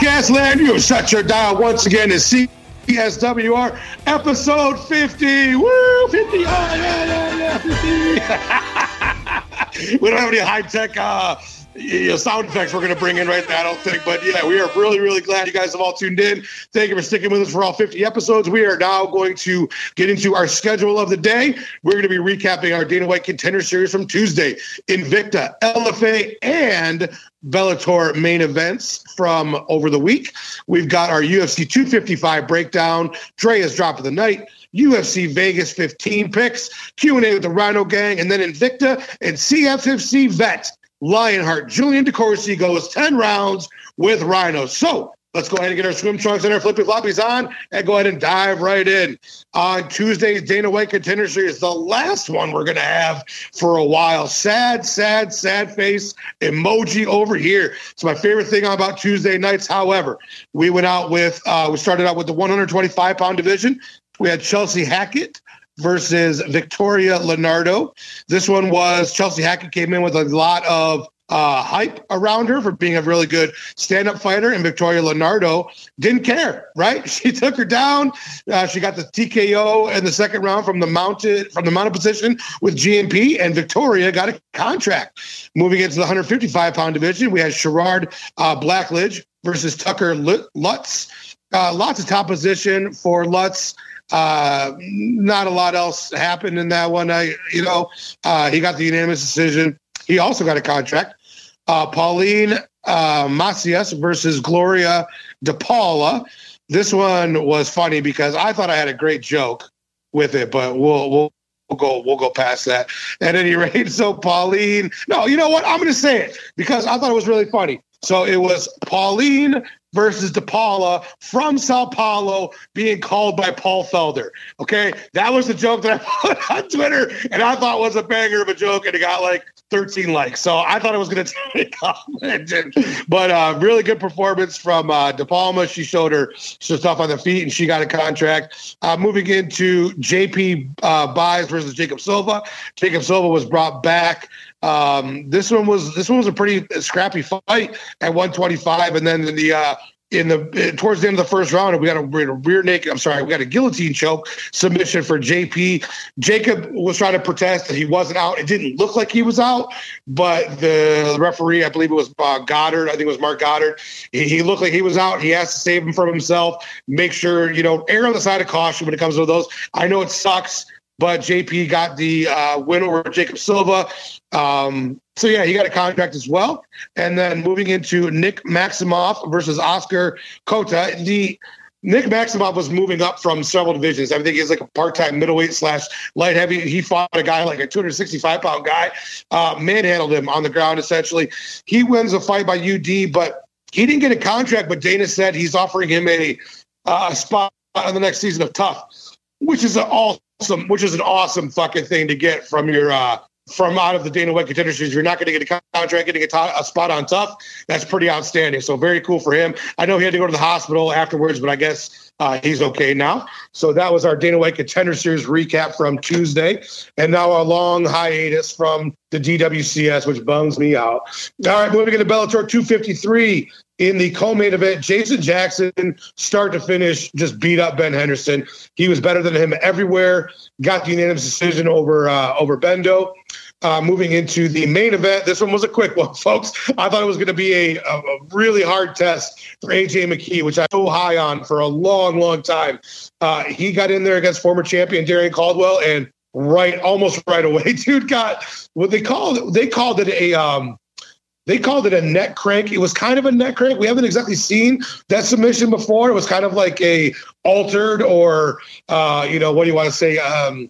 podcast land. You shut your dial once again to CSWR episode 50. Woo, 50. Oh, yeah, yeah, yeah, 50. we don't have any high tech uh, know, sound effects we're going to bring in right now, I don't think. But yeah, we are really, really glad you guys have all tuned in. Thank you for sticking with us for all 50 episodes. We are now going to get into our schedule of the day. We're going to be recapping our Dana White Contender Series from Tuesday, Invicta, LFA, and Bellator main events from over the week. We've got our UFC 255 breakdown. Drea's drop of the night. UFC Vegas 15 picks, Q&A with the Rhino Gang, and then Invicta and CFFC Vet Lionheart. Jillian DeCoursey goes 10 rounds with Rhino. So let's go ahead and get our swim trunks and our flippy floppies on and go ahead and dive right in. On Tuesday's Dana White Contender Series, the last one we're going to have for a while. Sad, sad, sad face emoji over here. It's my favorite thing about Tuesday nights. However, we went out with, uh, we started out with the 125 pound division. We had Chelsea Hackett versus Victoria Leonardo. This one was Chelsea Hackett came in with a lot of uh, hype around her for being a really good stand-up fighter, and Victoria Leonardo didn't care. Right? She took her down. Uh, she got the TKO in the second round from the mounted from the mounted position with GMP, and Victoria got a contract. Moving into the 155 pound division, we had Sherrard uh, Blackledge versus Tucker Lutz. Uh, lots of top position for Lutz. Uh, not a lot else happened in that one. I, you know, uh, he got the unanimous decision. He also got a contract. Uh, Pauline uh, Macias versus Gloria DePaula. This one was funny because I thought I had a great joke with it, but we'll we'll we'll go we'll go past that. At any rate, so Pauline, no, you know what? I'm going to say it because I thought it was really funny. So it was Pauline versus DePaula from Sao Paulo being called by Paul Felder. Okay, that was the joke that I put on Twitter, and I thought was a banger of a joke, and it got like 13 likes. So I thought I was going to take off. but uh, really good performance from uh, She showed her stuff on the feet, and she got a contract. Uh, moving into JP uh, Buys versus Jacob Silva. Jacob Silva was brought back. Um, this one was this one was a pretty scrappy fight at 125, and then in the uh, in the towards the end of the first round, we got a, a rear naked. I'm sorry, we got a guillotine choke submission for JP. Jacob was trying to protest that he wasn't out. It didn't look like he was out, but the referee, I believe it was uh, Goddard. I think it was Marc Goddard. He, he, looked like he was out. He has to save him from himself. Make sure you know err on the side of caution when it comes to those. I know it sucks but JP got the uh, win over Jacob Silva. Um, so yeah, he got a contract as well. And then moving into Nick Maximov versus Oscar Cota. The Nick Maximov was moving up from several divisions. I think he's like a part-time middleweight slash light heavy. He fought a guy like a 265 pound guy, uh, manhandled him on the ground essentially. He wins a fight by UD, but he didn't get a contract. But Dana said he's offering him a uh, spot on the next season of TUF, which is an all awesome, which is an awesome fucking thing to get from your uh, from out of the Dana White contender series. You're not going to get a contract, getting a, spot on TUF. That's pretty outstanding. So very cool for him. I know he had to go to the hospital afterwards, but I guess uh, he's okay now. So that was our Dana White contender series recap from Tuesday, and now a long hiatus from the DWCS, which bums me out. All right, moving into Bellator 253 in the co-main event, Jason Jackson, start to finish, just beat up Ben Henderson. He was better than him everywhere. Got the unanimous decision over uh, over Bendo. Uh, moving into the main event, this one was a quick one, folks. I thought it was going to be a, a, really hard test for AJ McKee, which I so high on for a long, long time. Uh, he got in there against former champion Darrion Caldwell, and right, almost right away, dude got what they called they called it a um, they called it a neck crank. It was kind of a neck crank. We haven't exactly seen that submission before. It was kind of like a altered or uh, you know, what do you want to say? Um,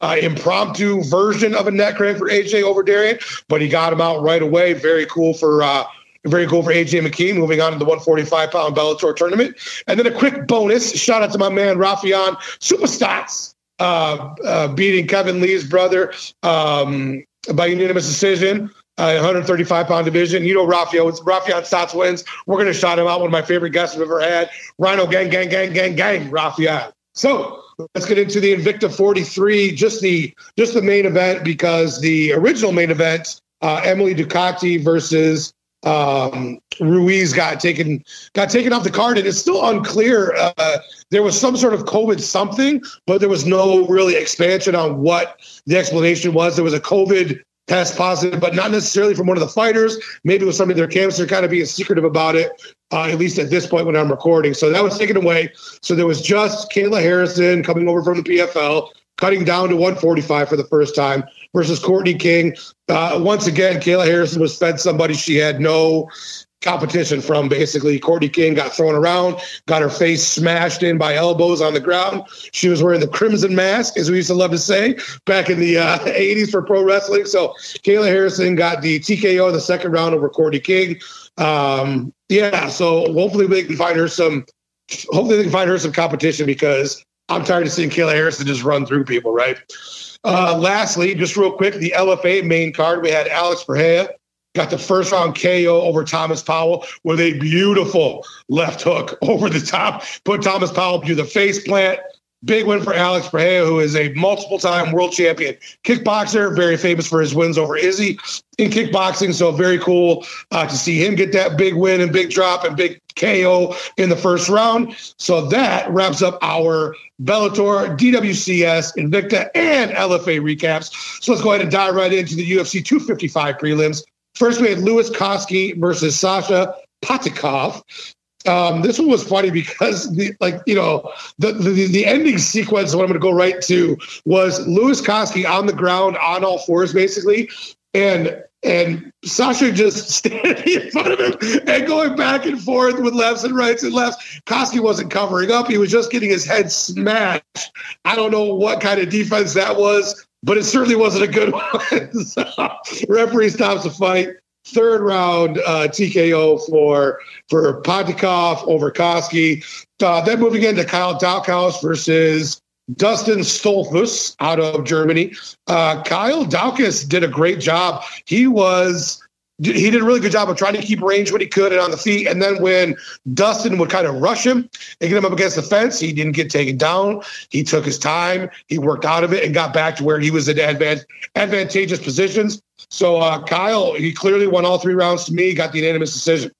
uh, impromptu version of a neck crank for AJ over Darrion, but he got him out right away. Very cool for uh, very cool for AJ McKee moving on to the 145 pound Bellator tournament. And then a quick bonus shout out to my man Raufeon Superstats uh, uh, beating Kevin Lee's brother um, by unanimous decision uh, 135 pound division. You know, Rafael, Rafael Stots wins. We're going to shout him out. One of my favorite guests I've ever had. Rhino gang, gang, gang, gang, gang, Rafael. So let's get into the Invicta 43, just the just the main event because the original main event, uh, Emily Ducote versus um, Ruiz got taken got taken off the card, and it's still unclear. Uh, there was some sort of COVID something, but there was no really expansion on what the explanation was. There was a COVID test positive, but not necessarily from one of the fighters. Maybe it was somebody their camps. They're kind of being secretive about it, uh, at least at this point when I'm recording. So that was taken away. So there was just Kayla Harrison coming over from the PFL, cutting down to 145 for the first time versus Courtney King. Uh, once again, Kayla Harrison was fed somebody she had no competition from basically. Courtney King got thrown around, got her face smashed in by elbows on the ground. She was wearing the crimson mask, as we used to love to say, back in the uh, 80s for pro wrestling. So Kayla Harrison got the TKO in the second round over Courtney King. Um, yeah, so hopefully we can find her some. Hopefully they can find her some competition because I'm tired of seeing Kayla Harrison just run through people, right? Uh, lastly, just real quick, the LFA main card, we had Alex Pereira got the first round KO over Thomas Powell with a beautiful left hook over the top, put Thomas Powell through the face plant. Big win for Alex Pereira, who is a multiple time world champion kickboxer, very famous for his wins over Izzy in kickboxing. So, very cool uh, to see him get that big win and big drop and big KO in the first round. So, that wraps up our Bellator, DWCS, Invicta, and LFA recaps. So, let's go ahead and dive right into the UFC 255 prelims. First, we had Louis Cosce versus Sasha Palatnikov. Um, this one was funny because the like you know the the, the ending sequence what I'm going to go right to was Louis Cosce on the ground on all fours basically, and and Sasha just standing in front of him and going back and forth with lefts and rights and lefts. Cosce wasn't covering up; he was just getting his head smashed. I don't know what kind of defense that was but it certainly wasn't a good one. so, referee stops the fight. Third round uh, TKO for for Palatnikov over Cosce. Uh, then moving into Kyle Daukaus versus Dustin Stoltzfus out of Germany. Uh, Kyle Daukaus did a great job. He was he did a really good job of trying to keep range when he could and on the feet. And then when Dustin would kind of rush him and get him up against the fence, he didn't get taken down. He took his time. He worked out of it and got back to where he was in advantageous positions. So uh, Kyle, he clearly won all three rounds to me. Got the unanimous decision.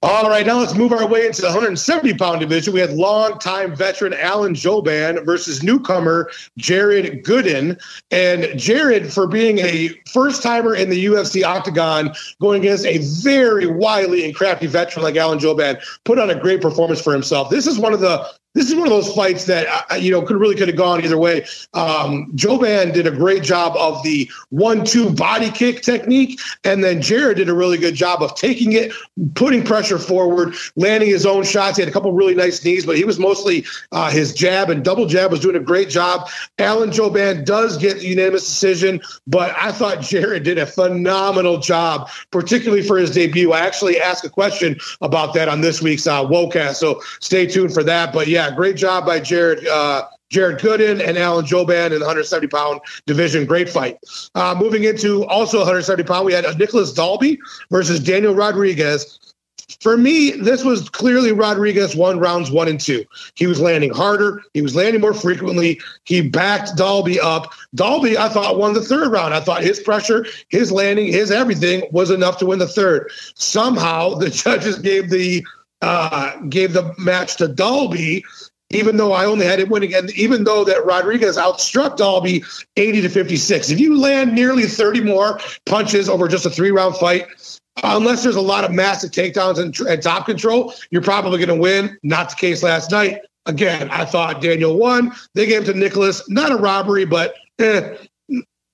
All right, now let's move our way into the 170 pound division. We had longtime veteran Alan Jouban versus newcomer Jared Gooden. And Jared, for being a first timer in the UFC octagon, going against a very wily and crafty veteran like Alan Jouban, put on a great performance for himself. This is one of the this is one of those fights that uh, you know could really could have gone either way. Um, Jouban did a great job of the one-two body kick technique, and then Jared did a really good job of taking it, putting pressure forward, landing his own shots. He had a couple really nice knees, but he was mostly uh, his jab and double jab was doing a great job. Alan Jouban does get the unanimous decision, but I thought Jared did a phenomenal job, particularly for his debut. I actually asked a question about that on this week's uh, WOCAST, so stay tuned for that. But yeah, great job by Jared. Uh, Jared Gooden and Alan Jouban in the 170 pound division. Great fight. Uh, moving into also 170 pound, we had Nicholas Dalby versus Daniel Rodriguez. For me, this was clearly Rodriguez won rounds one and two. He was landing harder. He was landing more frequently. He backed Dalby up. Dalby, I thought, won the third round. I thought his pressure, his landing, his everything was enough to win the third. Somehow the judges gave the uh, gave the match to Dalby, even though I only had it winning, and even though that Rodriguez outstruck Dalby 80 to 56. If you land nearly 30 more punches over just a three round fight, unless there's a lot of massive takedowns and, and top control, you're probably going to win. Not the case last night. Again, I thought Daniel won. They gave it to Nicholas. Not a robbery, but eh,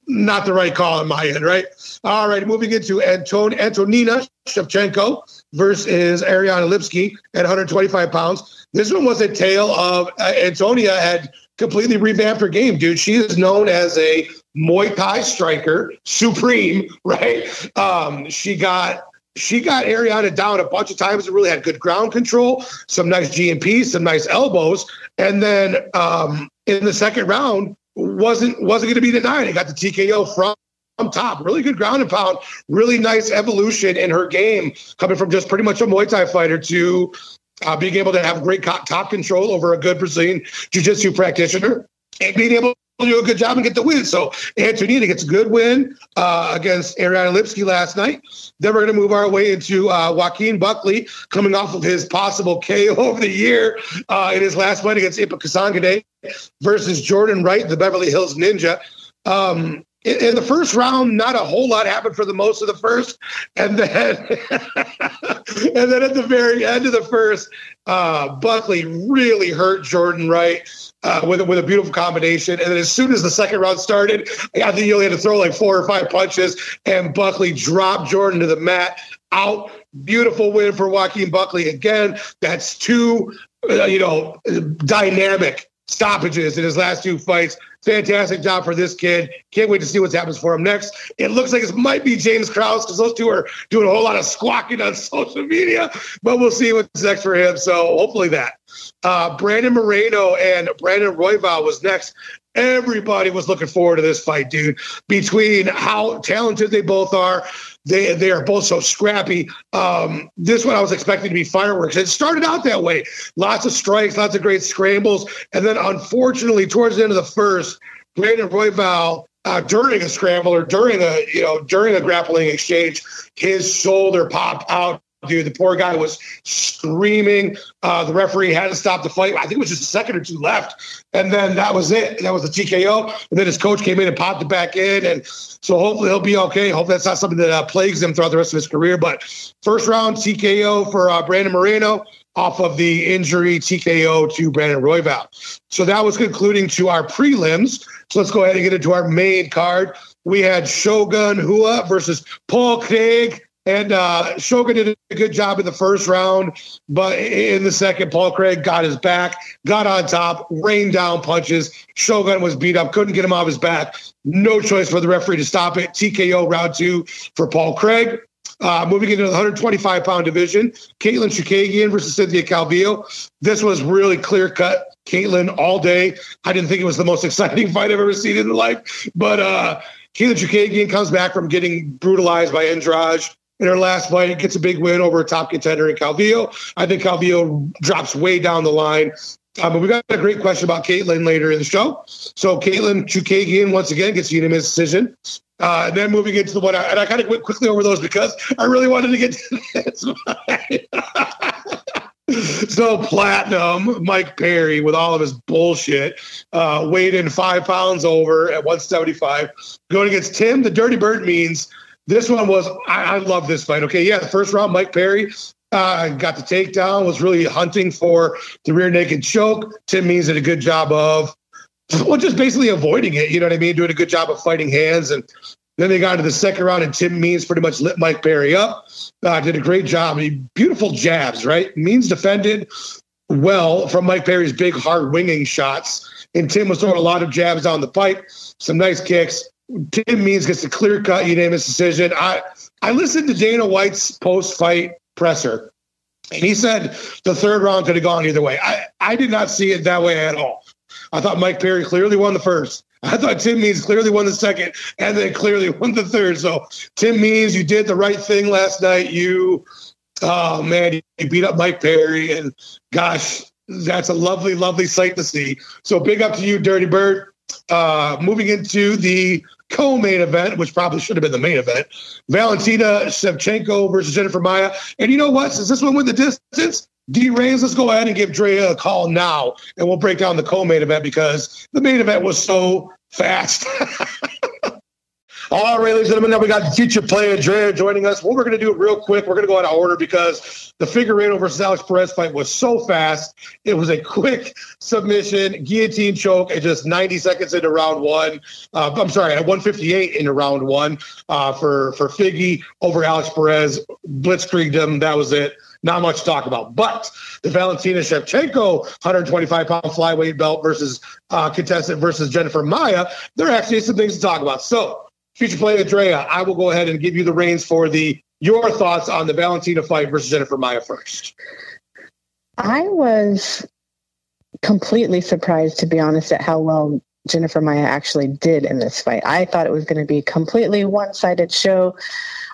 not the right call in my end, right? All right, moving into Anton- Antonina Shevchenko versus Ariane Lipski at 125 pounds. This one was a tale of uh, Antonia had completely revamped her game, dude. She is known as a Muay Thai striker, supreme, right? Um, she got she got Ariana down a bunch of times and really had good ground control, some nice GMP, some nice elbows, and then um, in the second round wasn't wasn't going to be denied. It got the TKO from on top. Really good ground and pound. Really nice evolution in her game, coming from just pretty much a Muay Thai fighter to uh, being able to have great top control over a good Brazilian Jiu Jitsu practitioner and being able to do a good job and get the win. So Antonina gets a good win uh, against Ariane Lipski last night. Then we're going to move our way into uh, Joaquin Buckley coming off of his possible KO of the year uh, in his last fight against Impa Kasanganay versus Jordan Wright, the Beverly Hills Ninja. Um, in, the first round, not a whole lot happened for the most of the first, and then and then at the very end of the first, uh, Buckley really hurt Jordan Wright uh, with with a beautiful combination. And then as soon as the second round started, I think he only had to throw like four or five punches, and Buckley dropped Jordan to the mat. Out, beautiful win for Joaquin Buckley again. That's two, uh, you know, dynamic stoppages in his last two fights. Fantastic job for this kid. Can't wait to see what happens for him next. It looks like it might be James Krause because those two are doing a whole lot of squawking on social media, but we'll see what's next for him. So hopefully that. Uh, Brandon Moreno and Brandon Royval was next. Everybody was looking forward to this fight, dude. Between how talented they both are, they they are both so scrappy. Um, this one I was expecting to be fireworks. It started out that way. Lots of strikes, lots of great scrambles, and then unfortunately, towards the end of the first, Brandon Royval uh, during a scramble or during a you know during a grappling exchange, his shoulder popped out dude. The poor guy was screaming. Uh, the referee had to stop the fight. I think it was just a second or two left. And then that was it. That was the TKO. And then his coach came in and popped it back in. And so hopefully he'll be okay. Hope that's not something that uh, plagues him throughout the rest of his career. But first round TKO for uh, Brandon Moreno off of the injury TKO to Brandon Royval. So that was concluding to our prelims. So let's go ahead and get into our main card. We had Shogun Rua versus Paul Craig and uh, Shogun did a good job in the first round, but in the second, Paul Craig got his back, got on top, rained down punches. Shogun was beat up, couldn't get him off his back. No choice for the referee to stop it. TKO round two for Paul Craig. Uh, moving into the 125 pound division, Katlyn Chookagian versus Cynthia Calvillo. This was really clear cut. Katlyn all day. I didn't think it was the most exciting fight I've ever seen in my life, but uh, Katlyn Chookagian comes back from getting brutalized by Andrade in her last fight, gets a big win over a top contender in Calvillo. I think Calvillo drops way down the line. Um, but we got a great question about Katlyn later in the show. So Katlyn Chookagian once again gets a unanimous decision. Uh, and then moving into the one, and I kind of went quickly over those because I really wanted to get to this. so platinum, Mike Perry with all of his bullshit, uh, weighed in five pounds over at 175, going against Tim. The Dirty Bird Means this one was, I, I love this fight. Okay. Yeah. The first round, Mike Perry uh, got the takedown, was really hunting for the rear naked choke. Tim Means did a good job of, well, just basically avoiding it. You know what I mean? Doing a good job of fighting hands. And then they got into the second round, and Tim Means pretty much lit Mike Perry up. Uh, did a great job. I mean, beautiful jabs, right? Means defended well from Mike Perry's big, hard winging shots. And Tim was throwing a lot of jabs down the pipe, some nice kicks. Tim Means gets a clear cut unanimous decision. I I listened to Dana White's post fight presser, and he said the third round could have gone either way. I, I did not see it that way at all. I thought Mike Perry clearly won the first. I thought Tim Means clearly won the second, and then clearly won the third. So Tim Means, you did the right thing last night. You, oh man, you beat up Mike Perry, and gosh, that's a lovely, lovely sight to see. So big up to you, Dirty Bird. Uh, moving into the co-main event, which probably should have been the main event, Valentina Shevchenko versus Jennifer Maia. And you know what? Since this one went the distance, D Reigns, let's go ahead and give Drea a call now, and we'll break down the co-main event because the main event was so fast. All right, ladies and gentlemen, now we got future player Drea joining us. What we're going to do real quick, we're going to go out of order because the Figueiredo versus Alex Perez fight was so fast. It was a quick submission, guillotine choke, at just 90 seconds into round one. Uh, I'm sorry, at 158 into round one uh, for for Figgy over Alex Perez. Blitzkrieged him. That was it. Not much to talk about. But the Valentina Shevchenko 125 pound flyweight belt versus uh, contestant versus Jennifer Maia, there actually some things to talk about. So future Play Andrea, I will go ahead and give you the reins for the your thoughts on the Valentina fight versus Jennifer Maia first. I was completely surprised, to be honest, at how well Jennifer Maia actually did in this fight. I thought it was going to be completely one-sided show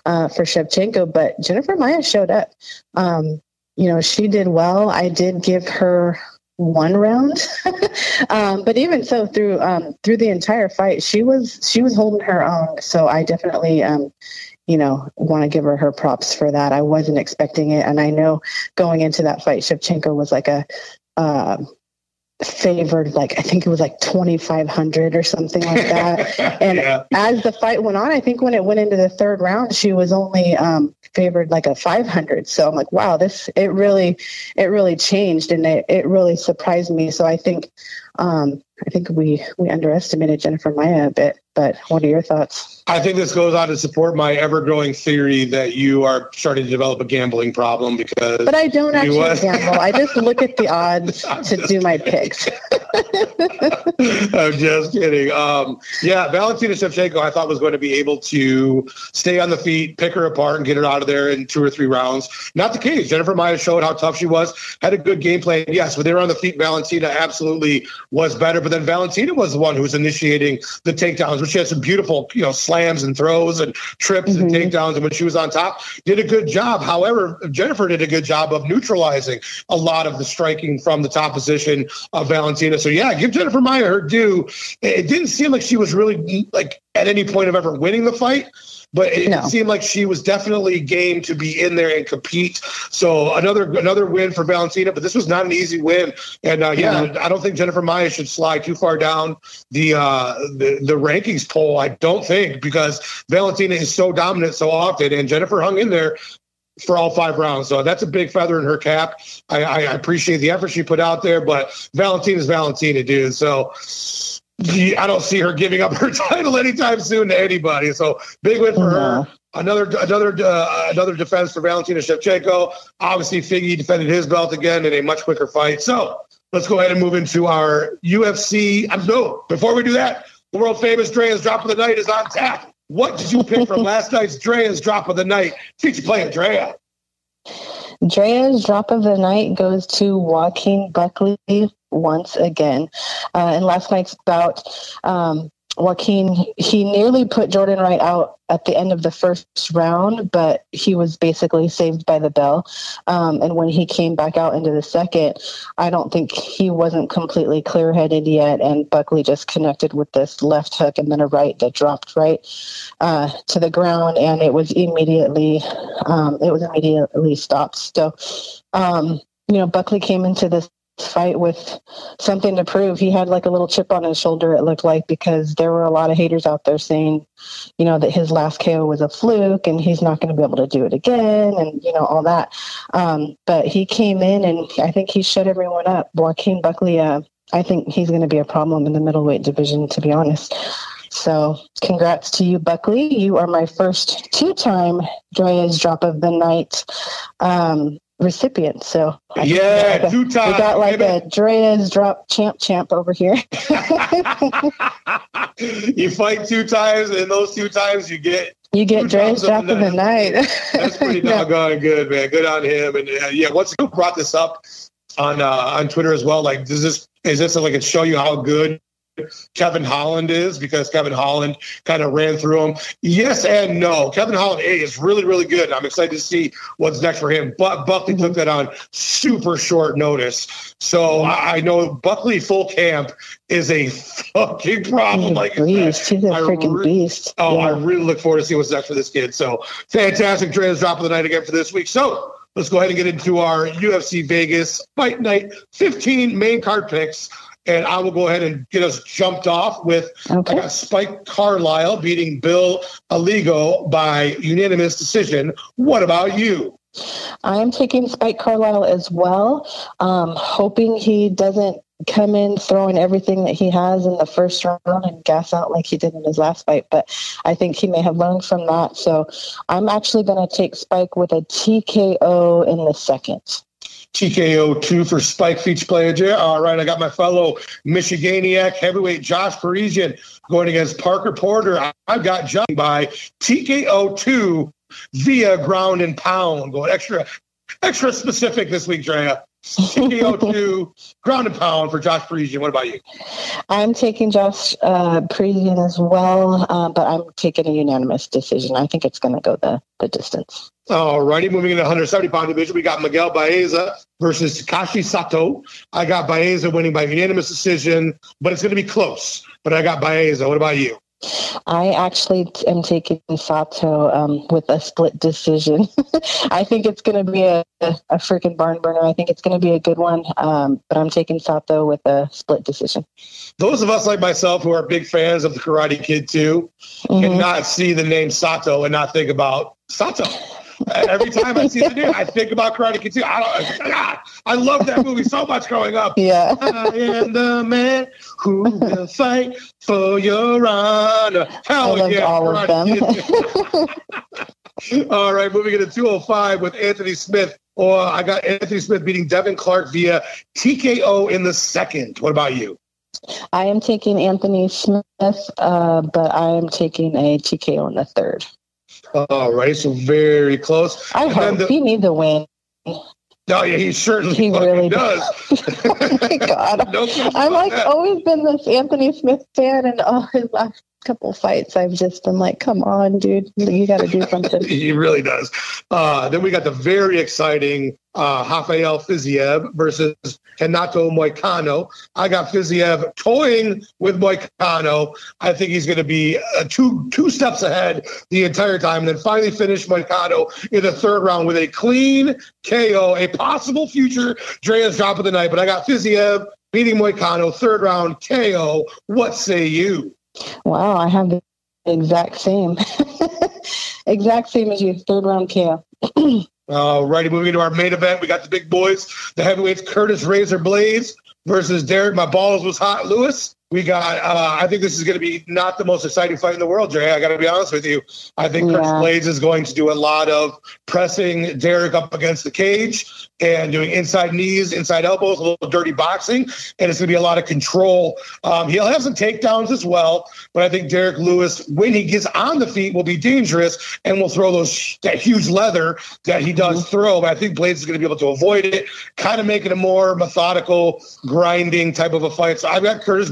uh, for Shevchenko, but Jennifer Maia showed up. Um, you know, she did well. I did give her one round. um, but even so, through um, through the entire fight, she was she was holding her own. So I definitely, um, you know, want to give her her props for that. I wasn't expecting it, and I know going into that fight, Shevchenko was like a. Uh, favored like I think it was like 2500 or something like that. and yeah. as the fight went on, I think when it went into the third round, she was only um, favored like a 500. So I'm like, wow, this it really it really changed and it, it really surprised me. So I think um, I think we we underestimated Jennifer Maia a bit. But what are your thoughts? I think this goes on to support my ever growing theory that you are starting to develop a gambling problem because. But I don't actually was... gamble. I just look at the odds to do my picks. I'm just kidding. Um, yeah, Valentina Shevchenko, I thought was going to be able to stay on the feet, pick her apart, and get her out of there in two or three rounds. Not the case. Jennifer Maia showed how tough she was, had a good game plan. Yes, but they were on the feet. Valentina absolutely was better. But then Valentina was the one who was initiating the takedowns, which she had some beautiful, you know, slams and throws and trips mm-hmm. and takedowns. And when she was on top, did a good job. However, Jennifer did a good job of neutralizing a lot of the striking from the top position of Valentina. So yeah, give Jennifer Maia her due. It didn't seem like she was really like at any point of ever winning the fight but it no. seemed like she was definitely game to be in there and compete. So another another win for Valentina, but this was not an easy win. And uh, yeah, yeah, I don't think Jennifer Maia should slide too far down the, uh, the the rankings poll. I don't think because Valentina is so dominant so often, and Jennifer hung in there for all five rounds. So that's a big feather in her cap. I, I appreciate the effort she put out there, but Valentina's Valentina, dude. So I don't see her giving up her title anytime soon to anybody. So big win for her. Another another uh, another defense for Valentina Shevchenko. Obviously, Figgy defended his belt again in a much quicker fight. So let's go ahead and move into our UFC. I'm no. Before we do that, the world famous Drea's drop of the night is on tap. What did you pick from last night's Drea's drop of the night? Teach you play Drea. Drea's drop of the night goes to Joaquin Buckley once again. Uh, in last night's bout, um, Joaquin, he nearly put Jordan Wright out at the end of the first round, but he was basically saved by the bell. Um, and when he came back out into the second, I don't think he wasn't completely clear headed yet. And Buckley just connected with this left hook and then a right that dropped right uh, to the ground. And it was immediately, um, it was immediately stopped. So, um, you know, Buckley came into this fight with something to prove. He had like a little chip on his shoulder, it looked like, because there were a lot of haters out there saying, you know, that his last KO was a fluke and he's not going to be able to do it again and, you know, all that. Um, but he came in and I think he shut everyone up. Joaquin Buckley, uh, I think he's going to be a problem in the middleweight division, to be honest. So, congrats to you, Buckley. You are my first two time Drea's drop of the night. Um, recipient. So yeah, two times. We got like a Drea's drop champ champ over here. you fight two times, and those two times you get you get Drea's drop of the night. That's pretty doggone yeah. good, man. Good on him. And uh, yeah, once you brought this up on uh, on Twitter as well, like does this is this like it show you how good Kevin Holland is because Kevin Holland kind of ran through him. Yes and no. Kevin Holland A is really, really good. I'm excited to see what's next for him. But Buckley took that on super short notice. So I know Buckley full camp is a fucking problem. Like beast. He's a freaking re- beast. Oh, yeah. I really look forward to see what's next for this kid. So fantastic trans drop of the night again for this week. So let's go ahead and get into our UFC Vegas Fight Night 15 main card picks and I will go ahead and get us jumped off with okay. I got Spike Carlyle beating Bill Algeo by unanimous decision. What about you? I'm taking Spike Carlyle as well, um, hoping he doesn't come in throwing everything that he has in the first round and gas out like he did in his last fight. But I think he may have learned from that. So I'm actually going to take Spike with a TKO in the second. TKO two for Spike Feach player. All right, I got my fellow Michiganiac heavyweight Josh Parisian going against Parker Porter. I've got John by TKO two via ground and pound. Going extra extra specific this week, Drea. TKO two, ground and pound for Josh Parisian. What about you? I'm taking Josh uh, Parisian as well, uh, but I'm taking a unanimous decision. I think it's going to go the, the distance. All righty, moving into 170 pound division, we got Miguel Baeza versus Takashi Sato. I got Baeza winning by unanimous decision, but it's going to be close. But I got Baeza. What about you? I actually am taking Sato um, with a split decision. I think it's going to be a, a, freaking barn burner. I think it's going to be a good one, um, but I'm taking Sato with a split decision. Those of us like myself who are big fans of the Karate Kid 2 mm-hmm. cannot see the name Sato and not think about Sato. Every time I see the name, I think about Karate Kid 2. I, don't, God, I love that movie so much growing up. Yeah. I am the man who will fight for your honor. Hell I yeah. all of them. all right, moving into 205 with Anthony Smith. Or oh, I got Anthony Smith beating Devin Clark via TKO in the second. What about you? I am taking Anthony Smith, uh, but I am taking a TKO in the third. All right, so very close. I and hope the, he needs a win. No, yeah, he certainly he really does. oh my god, I'm like that. always been this Anthony Smith fan, and oh, his last couple fights, I've just been like, come on, dude, you got to do something. he really does. Uh, then we got the very exciting uh, Rafael Fiziev versus Renato Moicano. I got Fiziev toying with Moicano. I think he's going to be uh, two two steps ahead the entire time, and then finally finish Moicano in the third round with a clean KO, a possible future Drea's drop of the night. But I got Fiziev beating Moicano, third round KO. What say you? Wow, I have the exact same, exact same as you. Third round KO. All righty, moving into our main event, we got the big boys, the heavyweights, Curtis Razor Blaydes versus Derrick. My balls was hot, Lewis we got uh, i think this is going to be not the most exciting fight in the world jay i gotta be honest with you. I think yeah. Curtis Blaydes is going to do a lot of pressing derrick up against the cage and doing inside knees inside elbows a little dirty boxing and it's going to be a lot of control. Um, he'll have some takedowns as well but i think derrick lewis when he gets on the feet will be dangerous and will throw those that huge leather that he does mm-hmm. throw. But i think Blaydes is going to be able to avoid it kind of making a more methodical grinding type of a fight. So i've got curtis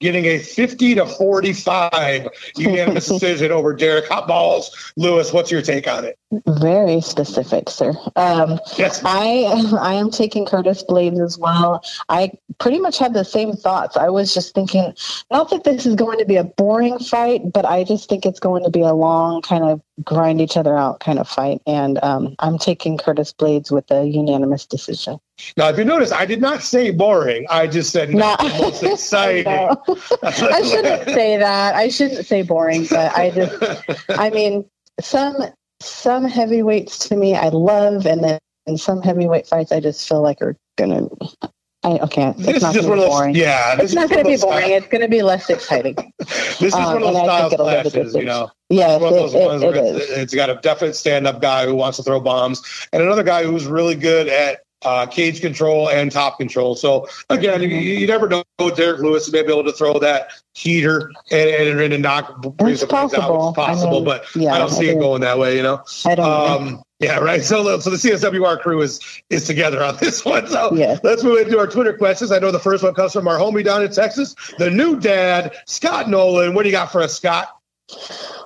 Getting a 50 to 45 unanimous decision over Derrick Hot Balls. Lewis, what's your take on it? Very specific, sir. Um, yes. I I am taking Curtis Blaydes as well. I pretty much had the same thoughts. I was just thinking, not that this is going to be a boring fight, but I just think it's going to be a long kind of grind each other out kind of fight. And um, I'm taking Curtis Blaydes with a unanimous decision. Now, if you notice, I did not say boring. I just said not, most exciting. I, shouldn't say that. I shouldn't say boring, but I just, I mean, some some heavyweights to me I love, and then in some heavyweight fights I just feel like are gonna. I okay. It's this not going to be boring. yeah, it's not going to be boring. Styles. It's going to be less exciting. this is um, one of those style clashes, you know. Yeah, it, it, it. It's got a definite stand-up guy who wants to throw bombs, and another guy who's really good at uh, cage control and top control. So again, you, you never know Derrick Lewis may be able to throw that heater and and, and knock it's possible. Out. It's possible, I mean, but yeah, I don't see I it going that way. You know, I don't. Um, yeah, right. So, so the CSWR crew is is together on this one. So yeah. let's move into our Twitter questions. I know the first one comes from our homie down in Texas, the new dad, Scott Nolan. What do you got for us, Scott?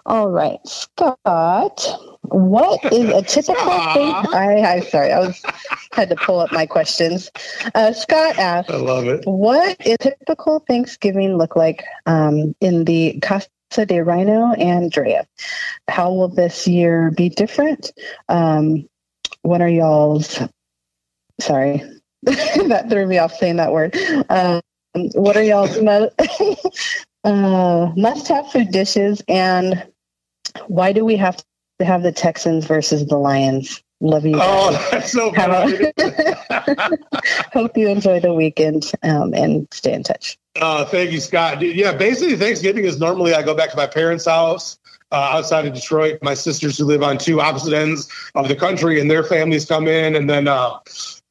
All right, Scott. What is a typical thing? I, I'm sorry, I was had to pull up my questions. Uh, Scott asked, "I love it. What is typical Thanksgiving look like um, in the Casa de Rhino and Drea? How will this year be different? Um, what are y'all's? Sorry, that threw me off saying that word. Um, what are y'all's mo- uh, must-have food dishes and why do we have to have the Texans versus the Lions? Love you. Oh, that's so good. Hope you enjoy the weekend um, and stay in touch. Uh, thank you, Scott. Yeah, basically, Thanksgiving is normally I go back to my parents' house. Uh, outside of Detroit. My sisters who live on two opposite ends of the country, and their families come in, and then uh,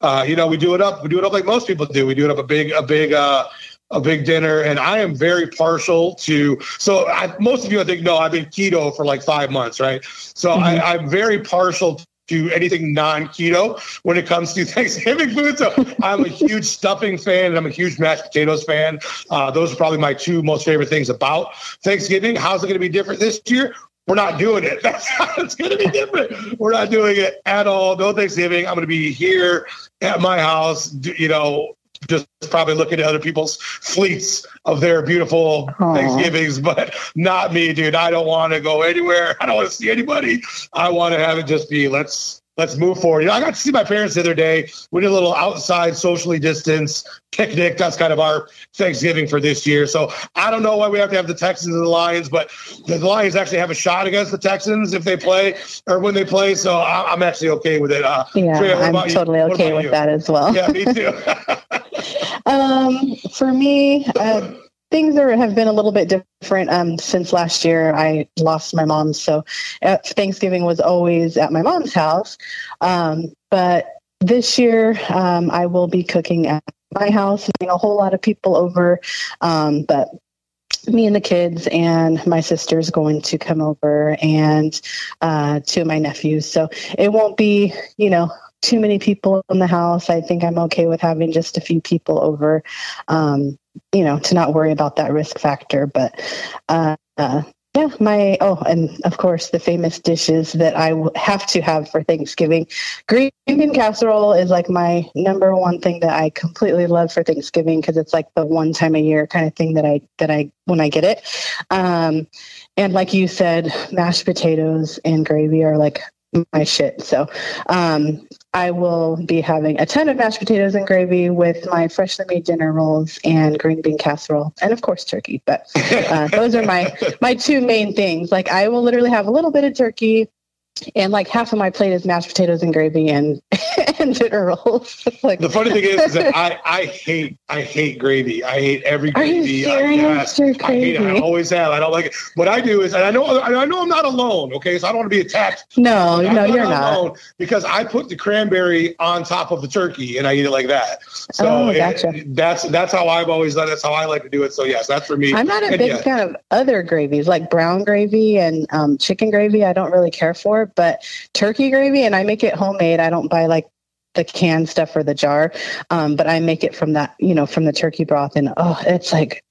uh, you know we do it up. We do it up like most people do. We do it up a big, a big uh, a big dinner, and I am very partial to. So I, most of you, I think, know I've been keto for like five months, right? So mm-hmm. I, am very partial to anything non-keto when it comes to Thanksgiving food. So I'm a huge stuffing fan and I'm a huge mashed potatoes fan. Uh, those are probably my two most favorite things about Thanksgiving. How's it going to be different this year? We're not doing it. That's how it's going to be different. We're not doing it at all. No Thanksgiving. I'm going to be here at my house, you know, just probably looking at other people's fleets of their beautiful Aww. Thanksgivings, but not me, dude. I don't want to go anywhere. I don't want to see anybody. I want to have it just be let's let's move forward. You know, I got to see my parents the other day. We did a little outside socially distanced picnic. That's kind of our Thanksgiving for this year. So I don't know why we have to have the Texans and the Lions, but the Lions actually have a shot against the Texans if they play or when they play. So I'm actually okay with it. Uh, yeah, I'm totally okay with you? that as well. Yeah, me too. um, for me, uh, things are have been a little bit different um, since last year. I lost my mom, so uh, Thanksgiving was always at my mom's house. Um, but this year, um, I will be cooking at my house, having a whole lot of people over. Um, but me and the kids and my sister's going to come over and uh, two of my nephews. So it won't be, you know, too many people in the house. I think I'm okay with having just a few people over, um, you know, to not worry about that risk factor. But uh, uh, yeah, my oh, and of course the famous dishes that I have to have for Thanksgiving. Green bean casserole is like my number one thing that I completely love for Thanksgiving because it's like the one time a year kind of thing that I that I when I get it. Um, and like you said, mashed potatoes and gravy are like my shit. So um, I will be having a ton of mashed potatoes and gravy with my freshly made dinner rolls and green bean casserole, and of course turkey. But uh, those are my my two main things. Like I will literally have a little bit of turkey, and like half of my plate is mashed potatoes and gravy and and dinner rolls. like the funny thing is, is that I I hate I hate gravy. I hate every gravy. Are you serious? I, yes, I hate it. I always have. I don't like it. What I do is, and I know I know I'm not alone. Okay, so I don't want to be attacked. No, no, not you're not. Because I put the cranberry on top of the turkey and I eat it like that. So oh, gotcha. it, that's that's how I've always done. That's how I like to do it. So yes, that's for me. I'm not a and big yeah. fan of other gravies like brown gravy and um, chicken gravy. I don't really care for but turkey gravy, and I make it homemade. I don't buy like the canned stuff or the jar, um, but I make it from that, you know, from the turkey broth, and oh, it's like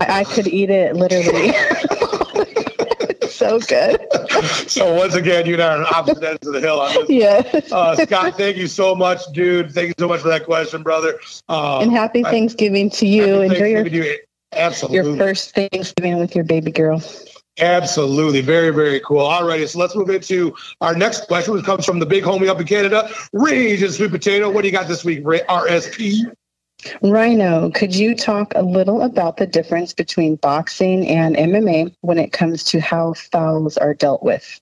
I, I could eat it literally. so good. so once again, you're not on opposite ends of the hill on this. Yeah. uh, Scott, thank you so much, dude. Thank you so much for that question, brother. Uh, and happy Thanksgiving I, to you. Enjoy your, you. Absolutely. your first Thanksgiving with your baby girl. Absolutely. Very, very cool. All righty. So let's move into our next question, which comes from the big homie up in Canada, Rage and Sweet Potato. What do you got this week, RSP? Rhino, could you talk a little about the difference between boxing and MMA when it comes to how fouls are dealt with?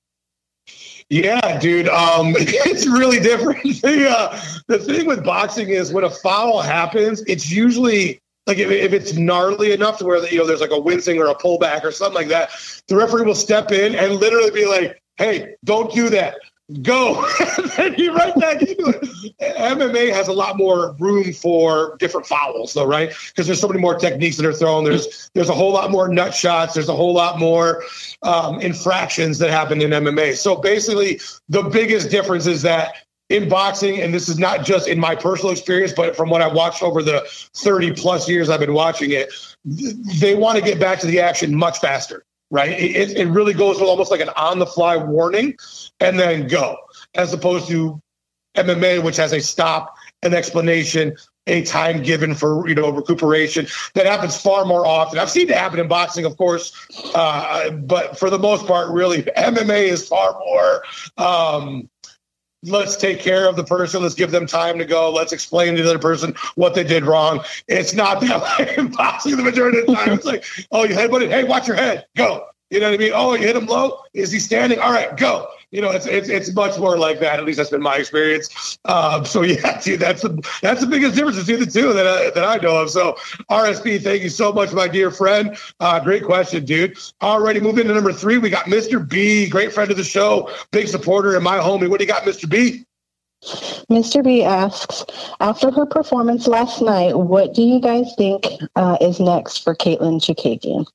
Yeah, dude. Um, it's really different. the, uh, the thing with boxing is when a foul happens, it's usually like if, if it's gnarly enough to where you know there's like a wincing or a pullback or something like that, the referee will step in and literally be like, "Hey, don't do that." Go, and you right back into it. MMA has a lot more room for different fouls, though, right? Because there's so many more techniques that are thrown. There's there's a whole lot more nut shots. There's a whole lot more um, infractions that happen in MMA. So basically, the biggest difference is that in boxing, and this is not just in my personal experience, but from what I've watched over the 30 plus years I've been watching it, they want to get back to the action much faster, right? It, it really goes with almost like an on the fly warning and then go, as opposed to MMA, which has a stop, an explanation, a time given for you know recuperation that happens far more often. I've seen it happen in boxing, of course, uh, but for the most part, really, MMA is far more um, let's take care of the person. Let's give them time to go. Let's explain to the other person what they did wrong. It's not that way the majority of the time. It's like, oh, you headbutted. Hey, watch your head. Go. You know what I mean? Oh, you hit him low. Is he standing? All right, go. You know, it's it's, it's much more like that. At least that's been my experience. Um, so yeah, dude, that's the that's the biggest difference between the two that I, that I know of. So RSP, thank you so much, my dear friend. Uh, great question, dude. Already moving to number three, we got Mr. B, great friend of the show, big supporter, and my homie. What do you got, Mr. B? Mr. B asks, after her performance last night, what do you guys think uh, is next for Katlyn Chookagian?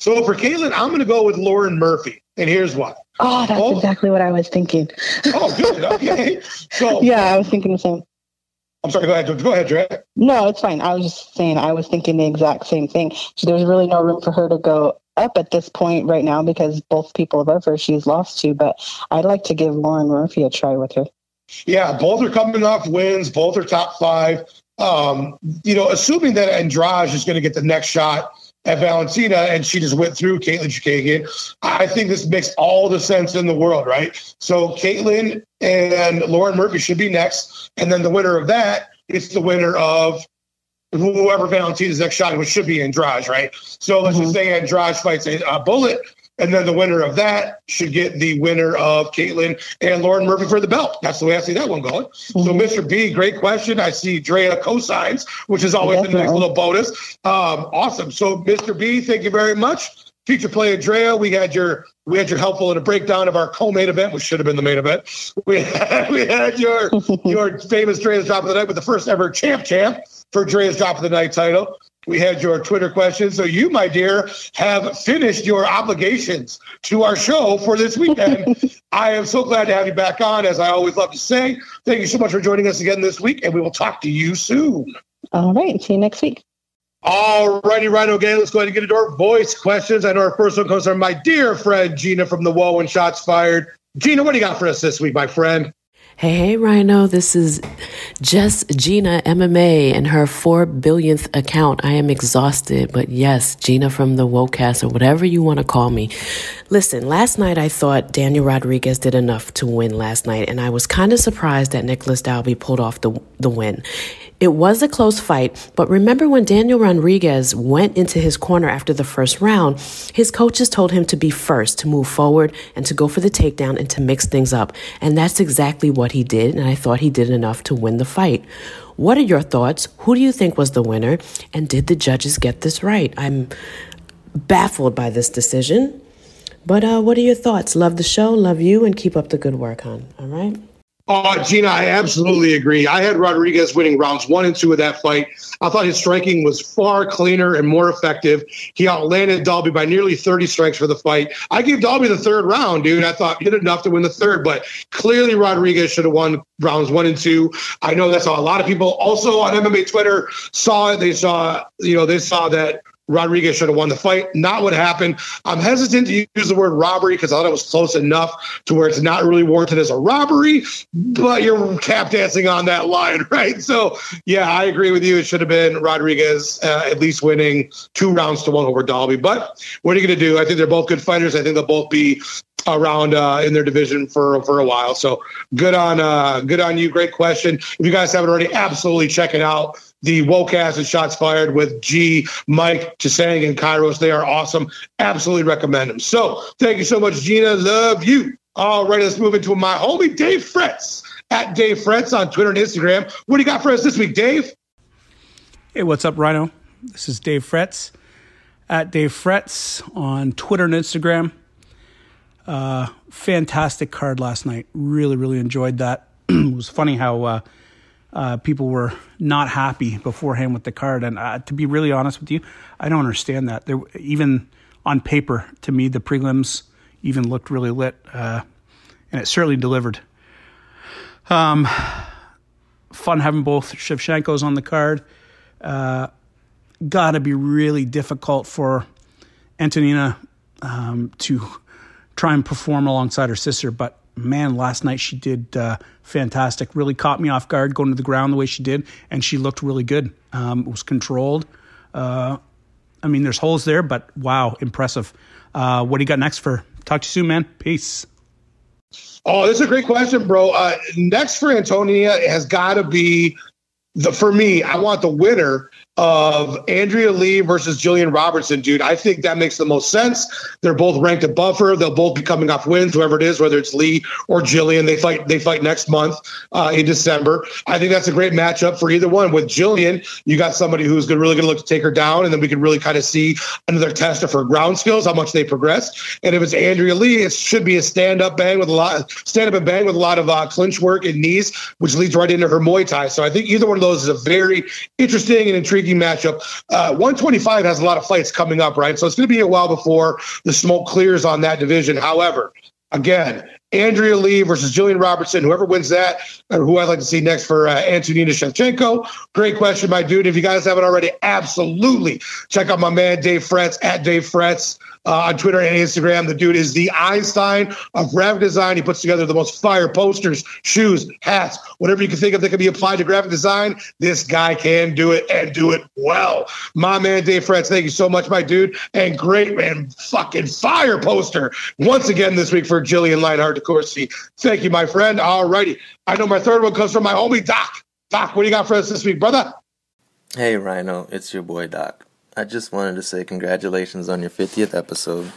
So for Katlyn, I'm going to go with Lauren Murphy. and here's why. Oh, that's oh. exactly what I was thinking. oh, good. Okay. So yeah, I was thinking the same. I'm sorry. Go ahead. Go ahead, Dre. No, it's fine. I was just saying I was thinking the exact same thing. So there's really no room for her to go up at this point right now because both people above her she's lost to. But I'd like to give Lauren Murphy a try with her. Yeah, both are coming off wins. Both are top five. Um, you know, assuming that Andrade is going to get the next shot at Valentina and she just went through Katlyn Chookagian, I think this makes all the sense in the world, right? So Katlyn and Lauren Murphy should be next. And then the winner of that is the winner of whoever Valentina's next shot, which should be Andrade, right? So let's mm-hmm. just say Andrade fights a, a bullet and then the winner of that should get the winner of Katlyn and Lauren Murphy for the belt. That's the way I see that one going. Mm-hmm. So, Mr. B, great question. I see Drea cosigns, which is always Definitely. the next little bonus. Um, awesome. So, Mr. B, thank you very much. Feature play Drea, we had your we had your helpful in a breakdown of our co-main event, which should have been the main event. We had, we had your your famous Drea's drop of the night with the first ever champ champ for Drea's drop of the night title we had your Twitter questions. So you, my dear, have finished your obligations to our show for this weekend. I am so glad to have you back on, as I always love to say. Thank you so much for joining us again this week, and we will talk to you soon. All right. See you next week. All righty, Rhino Gang. Let's go ahead and get into our voice questions. I know our first one comes from my dear friend Gina from the Whoa and Shots Fired. Gina, what do you got for us this week, my friend? Hey, hey, Rhino. This is Jess Gina MMA and her four billionth account. I am exhausted, but yes, Gina from the Wokecast or whatever you want to call me. Listen, last night I thought Daniel Rodriguez did enough to win last night, and I was kind of surprised that Nicholas Dalby pulled off the, the win. It was a close fight, but remember when Daniel Rodriguez went into his corner after the first round, his coaches told him to be first, to move forward and to go for the takedown and to mix things up. And that's exactly what he did, and I thought he did enough to win the fight. What are your thoughts? Who do you think was the winner? And did the judges get this right? I'm baffled by this decision. But uh, what are your thoughts? Love the show, love you, and keep up the good work, hon. All right? Oh, Gina, I absolutely agree. I had Rodriguez winning rounds one and two of that fight. I thought his striking was far cleaner and more effective. He outlanded Dalby by nearly 30 strikes for the fight. I gave Dalby the third round, dude. I thought he did enough to win the third, but clearly Rodriguez should have won rounds one and two. I know that's how a lot of people also on MMA Twitter saw it. They saw, you know, they saw that Rodriguez should have won the fight. Not what happened. I'm hesitant to use the word robbery because I thought it was close enough to where it's not really warranted as a robbery, but you're tap dancing on that line, right? So, yeah, I agree with you. It should have been Rodriguez uh, at least winning two rounds to one over Dalby. But what are you going to do? I think they're both good fighters. I think they'll both be around uh, in their division for for a while. So good on uh, good on you. Great question. If you guys haven't already, absolutely check it out the Wokecast and Shots Fired with G, Mike, Chisang, and Kairos. They are awesome. Absolutely recommend them. So thank you so much, Gina. Love you. All right, let's move into my homie, Dave Fretz, at Dave Fretz on Twitter and Instagram. What do you got for us this week, Dave? Hey, what's up, Rhino? This is Dave Fretz at Dave Fretz on Twitter and Instagram. Uh, fantastic card last night. Really, really enjoyed that. it was funny how uh, uh, people were not happy beforehand with the card. And uh, to be really honest with you, I don't understand that. There, even on paper, to me, the prelims even looked really lit, uh, and it certainly delivered. Um, fun having both Shevchenkos on the card. Uh, Got to be really difficult for Antonina um, to try and perform alongside her sister, but man, last night she did uh, fantastic. Really caught me off guard going to the ground the way she did, and she looked really good. Um, it was controlled. Uh, I mean, there's holes there, but wow, impressive. Uh, what do you got next for? Talk to you soon, man. Peace. Oh, this is a great question, bro. Uh, next for Antonia has got to be the for me. I want the winner of Andrea Lee versus Jillian Robertson, dude. I think that makes the most sense. They're both ranked above her. They'll both be coming off wins, whoever it is, whether it's Lee or Jillian. They fight. They fight next month uh, in December. I think that's a great matchup for either one. With Jillian, you got somebody who's really going to look to take her down, and then we can really kind of see another test of her ground skills, how much they progress. And if it's Andrea Lee, it should be a stand up bang with a lot, stand up and bang with a lot of uh, clinch work and knees, which leads right into her Muay Thai. So I think either one of those is a very interesting and intriguing intriguing matchup. Uh, 125 has a lot of fights coming up, right? So it's going to be a while before the smoke clears on that division. However, again, Andrea Lee versus Jillian Robertson. Whoever wins that, or who I'd like to see next for uh, Antonina Shevchenko. Great question, my dude. If you guys haven't already, absolutely check out my man Dave Fretz at Dave Fretz uh, on Twitter and Instagram. The dude is the Einstein of graphic design. He puts together the most fire posters, shoes, hats, whatever you can think of that can be applied to graphic design. This guy can do it and do it well. My man, Dave Fretz, thank you so much, my dude. And great, man, fucking fire poster once again this week for Jillian Lionheart DeCoursey. Thank you, my friend. All righty. I know my third one comes from my homie, Doc. Doc, what do you got for us this week, brother? Hey, Rhino. It's your boy, Doc. I just wanted to say congratulations on your 50th episode.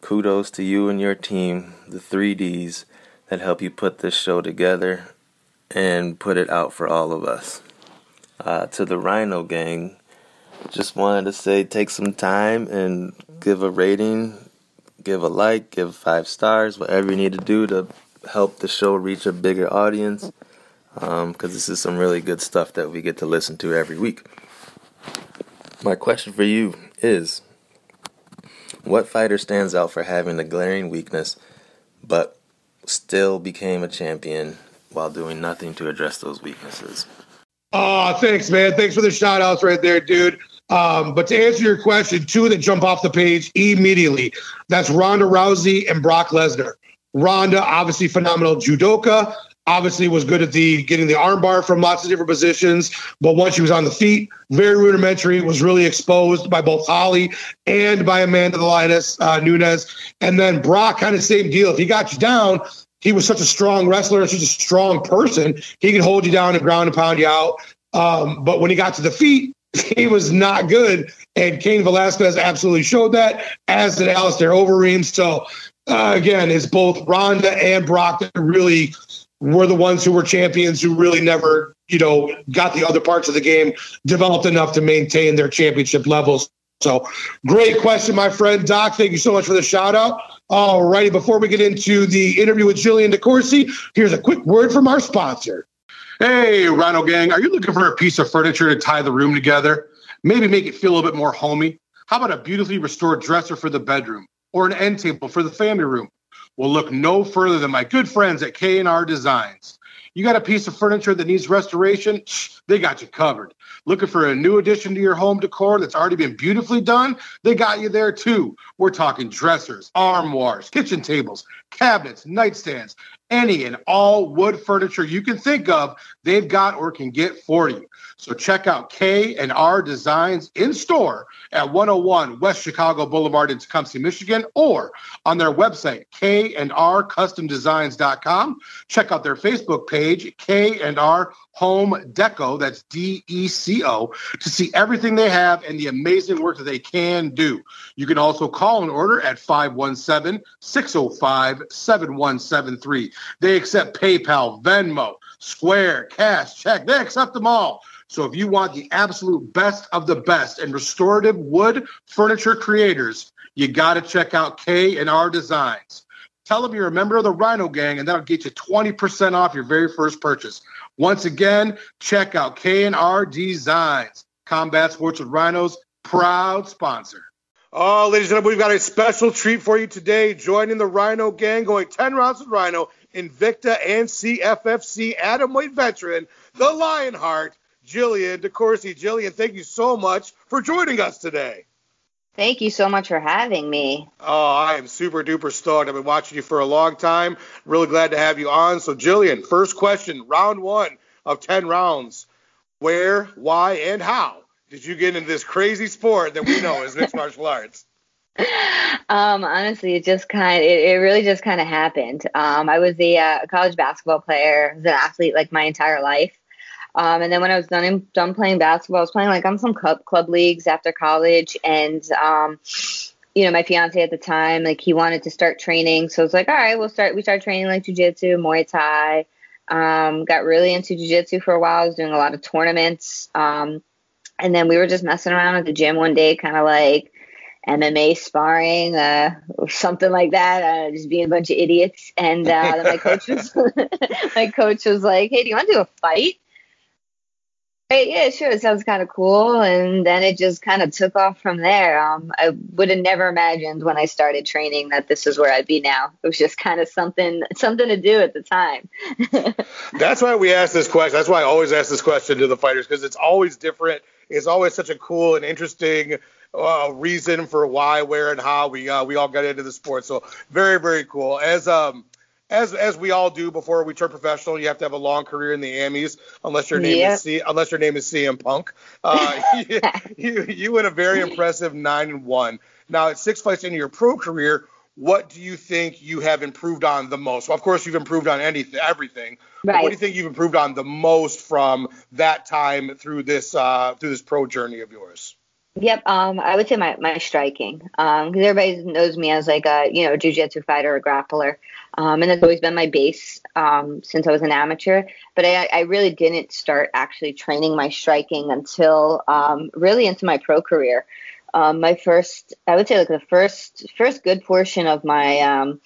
Kudos to you and your team, the 3Ds, that help you put this show together and put it out for all of us. Uh, to the Rhino Gang, just wanted to say take some time and give a rating, give a like, give five stars, whatever you need to do to help the show reach a bigger audience. Because um, this is some really good stuff that we get to listen to every week. My question for you is What fighter stands out for having a glaring weakness but still became a champion while doing nothing to address those weaknesses? Oh, thanks, man. Thanks for the shout outs right there, dude. Um, but to answer your question, two that jump off the page immediately that's Ronda Rousey and Brock Lesnar. Ronda, obviously phenomenal judoka obviously was good at the getting the armbar from lots of different positions but once she was on the feet very rudimentary was really exposed by both holly and by amanda the lioness uh, nunes and then brock kind of same deal. If he got you down he was such a strong wrestler such a strong person he could hold you down and ground and pound you out. Um, but when he got to the feet he was not good and Cain Velasquez absolutely showed that, as did Alistair Overeem. So, uh, again, it's both Ronda and Brock that really were the ones who were champions who really never, you know, got the other parts of the game developed enough to maintain their championship levels. So, great question, my friend Doc. Thank you so much for the shout out. All righty, before we get into the interview with Jillian DeCoursey, here's a quick word from our sponsor. Hey, Rhino Gang, are you looking for a piece of furniture to tie the room together? Maybe make it feel a little bit more homey? How about a beautifully restored dresser for the bedroom or an end table for the family room? will look no further than my good friends at K&R Designs. You got a piece of furniture that needs restoration? They got you covered. Looking for a new addition to your home decor that's already been beautifully done? They got you there too. We're talking dressers, armoires, kitchen tables, cabinets, nightstands, any and all wood furniture you can think of, they've got or can get for you. So check out K and R Designs in store at 101 West Chicago Boulevard in Tecumseh, Michigan, or on their website, K and R Designs.com. Check out their Facebook page, K and R Home Deco, that's D E C O, to see everything they have and the amazing work that they can do. You can also call and order at 517 605 7173. They accept PayPal, Venmo, Square, Cash, Check. They accept them all. So if you want the absolute best of the best and restorative wood furniture creators, you got to check out K and R Designs. Tell them you're a member of the Rhino Gang, and that'll get you 20% off your very first purchase. Once again, check out K and R Designs. Combat Sports with Rhinos, proud sponsor. Oh, ladies and gentlemen, we've got a special treat for you today. Joining the Rhino Gang, going 10 rounds with Rhino, Invicta and CFFC Atomweight veteran, the Lionheart, Jillian DeCoursey. Jillian, thank you so much for joining us today. Thank you so much for having me. Oh, I am super duper stoked. I've been watching you for a long time. Really glad to have you on. So, Jillian, first question, round one of 10 rounds. Where, why, and how did you get into this crazy sport that we know as mixed martial arts? Um, honestly, it just kind of, it, it, really just kind of happened. Um, I was a uh, college basketball player, was an athlete like my entire life. Um, and then when I was done in, done playing basketball, I was playing like on some club club leagues after college, and um, you know, my fiance at the time, like he wanted to start training, so I was like, all right, we'll start. We started training like jujitsu, Muay Thai. Um, got really into jujitsu for a while. I was doing a lot of tournaments, um, and then we were just messing around at the gym one day, kind of like MMA sparring, uh, something like that, uh, just being a bunch of idiots. And uh, my coach was, my coach was like, "Hey, do you want to do a fight?" Yeah, sure, it sounds kind of cool. And then it just kind of took off from there. Um, I would have never imagined when I started training that this is where I'd be now. It was just kind of something, something to do at the time. That's why we ask this question. That's why I always ask this question to the fighters because it's always different. It's always such a cool and interesting uh, reason for why, where, and how we uh, we all got into the sport. So very, very cool. As um as as we all do before we turn professional, you have to have a long career in the Amis, unless your name yep. is C, unless your name is CM Punk. Uh, you, you, you went a very impressive nine and one. Now at six fights into your pro career, what do you think you have improved on the most? Well, of course, you've improved on anything, everything. Right. what do you think you've improved on the most from that time through this uh, through this pro journey of yours? Yep, um, I would say my, my striking, because um, everybody knows me as like a you know jujitsu fighter or grappler, um, and that's always been my base um, since I was an amateur. But I, I really didn't start actually training my striking until um, really into my pro career. Um, my first, I would say like the first first good portion of my um,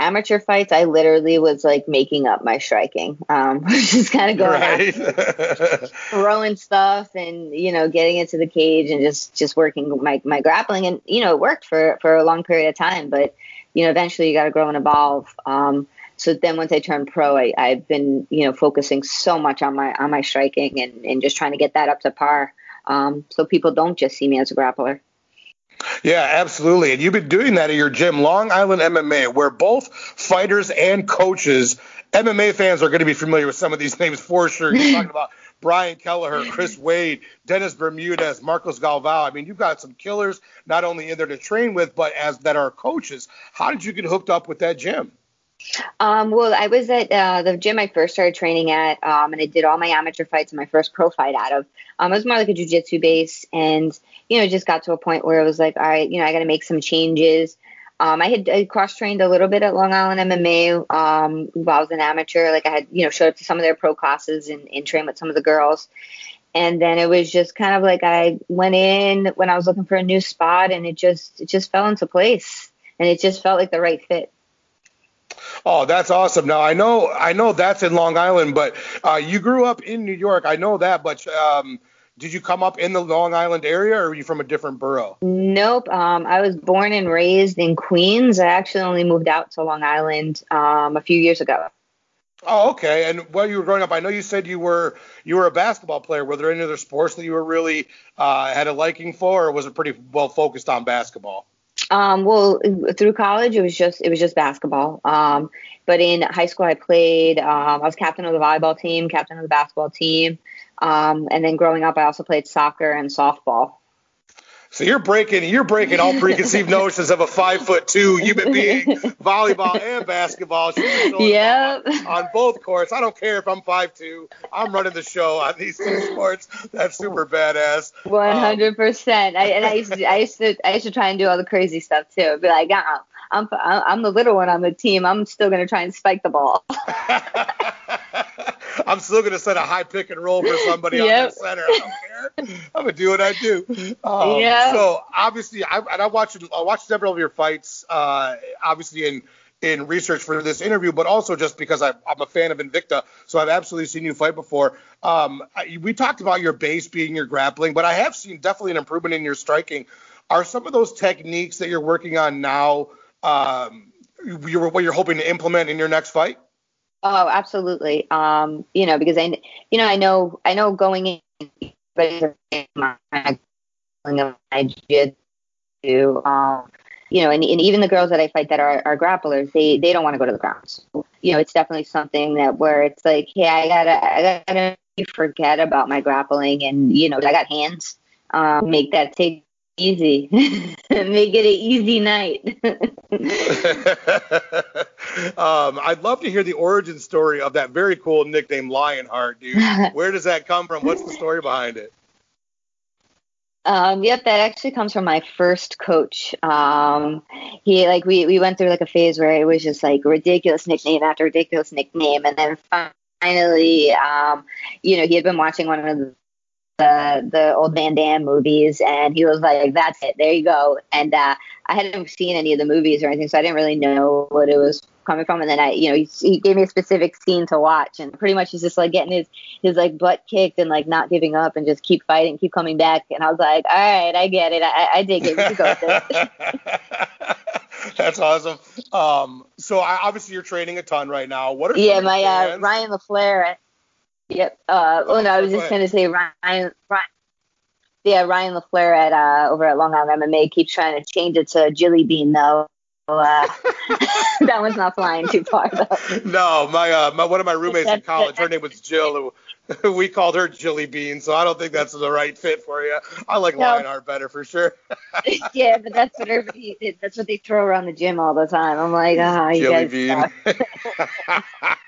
amateur fights, I literally was like making up my striking, um, just kind of going right. throwing stuff and you know getting into the cage and just just working my my grappling and you know it worked for for a long period of time, but you know eventually you got to grow and evolve. Um, so then once I turned pro, I, I've been you know focusing so much on my on my striking and and just trying to get that up to par. Um, so people don't just see me as a grappler. Yeah, absolutely. And you've been doing that at your gym, Long Island MMA, where both fighters and coaches, MMA fans are going to be familiar with some of these names for sure. You're talking about Brian Kelleher, Chris Wade, Dennis Bermudez, Marcos Galvao. I mean, you've got some killers not only in there to train with, but as that are coaches. How did you get hooked up with that gym? Um, well, I was at uh, the gym I first started training at, um, and I did all my amateur fights and my first pro fight out of. Um, it was more like a jujitsu base, and you know, just got to a point where it was like, all right, you know, I got to make some changes. Um, I had cross trained a little bit at Long Island MMA um, while I was an amateur. Like I had, you know, showed up to some of their pro classes and, and trained with some of the girls. And then it was just kind of like I went in when I was looking for a new spot, and it just it just fell into place, and it just felt like the right fit. Oh, that's awesome. Now I know I know that's in Long Island, but uh, you grew up in New York. I know that, but um, did you come up in the Long Island area, or are you from a different borough? Nope. Um, I was born and raised in Queens. I actually only moved out to Long Island um, a few years ago. Oh, okay. And while you were growing up, I know you said you were you were a basketball player. Were there any other sports that you were really uh, had a liking for, or was it pretty well focused on basketball? Um, well, through college, it was just it was just basketball. Um, but in high school, I played. Um, I was captain of the volleyball team, captain of the basketball team. Um, and then growing up, I also played soccer and softball. So you're breaking you're breaking all preconceived notions of a five foot two human being, volleyball and basketball. Yep. On both courts. I don't care if I'm five two. I'm running the show on these two sports. That's super badass. One hundred percent. And I used to I used to I used to try and do all the crazy stuff too. Be like, uh, I'm I'm the little one on the team. I'm still gonna try and spike the ball. I'm still going to set a high pick and roll for somebody yep. on the center. I don't care. I'm going to do what I do. Um, yeah. So obviously, I, and I watched I watched several of your fights. Uh, obviously in in research for this interview, but also just because I, am a fan of Invicta, so I've absolutely seen you fight before. Um, I, we talked about your base being your grappling, but I have seen definitely an improvement in your striking. Are some of those techniques that you're working on now um, you're, what you're hoping to implement in your next fight? Oh, absolutely. Um, you know, because I, you know, I know, I know going in, but I did do, um, you know, and, and even the girls that I fight that are, are grapplers, they they don't want to go to the ground. You know, it's definitely something that where it's like, hey, I gotta, I gotta forget about my grappling, and you know, I got hands. Um, make that take easy. Make it an easy night. um, I'd love to hear the origin story of that very cool nickname Lionheart, dude. Where does that come from? What's the story behind it? Um, yep, that actually comes from my first coach. Um, he like we we went through like a phase where it was just like ridiculous nickname after ridiculous nickname, and then finally, um, you know, he had been watching one of the the old Van Damme movies, and he was like, "That's it, there you go." And uh, I hadn't seen any of the movies or anything, so I didn't really know what it was coming from. And then I, you know, he, he gave me a specific scene to watch, and pretty much he's just like getting his his like butt kicked and like not giving up and just keep fighting, keep coming back. And I was like, all right, I get it, I, I dig it. We go with it. That's awesome. Um, so I, obviously you're training a ton right now. What are yeah, my uh, Ryan LaFleur. Yep. Uh, oh, no, I was just going to say Ryan, Ryan. Yeah, Ryan LaFleur at uh, over at Long Island MMA keeps trying to change it to Jilly Bean though. Uh, that one's not flying too far though. No, my, uh, my one of my roommates in college, her name was Jill. we called her Jilly Bean, so I don't think that's the right fit for you. I like no. Lionheart better for sure. yeah, but that's what everybody that's what they throw around the gym all the time. I'm like, ah, oh, you Jilly guys Bean.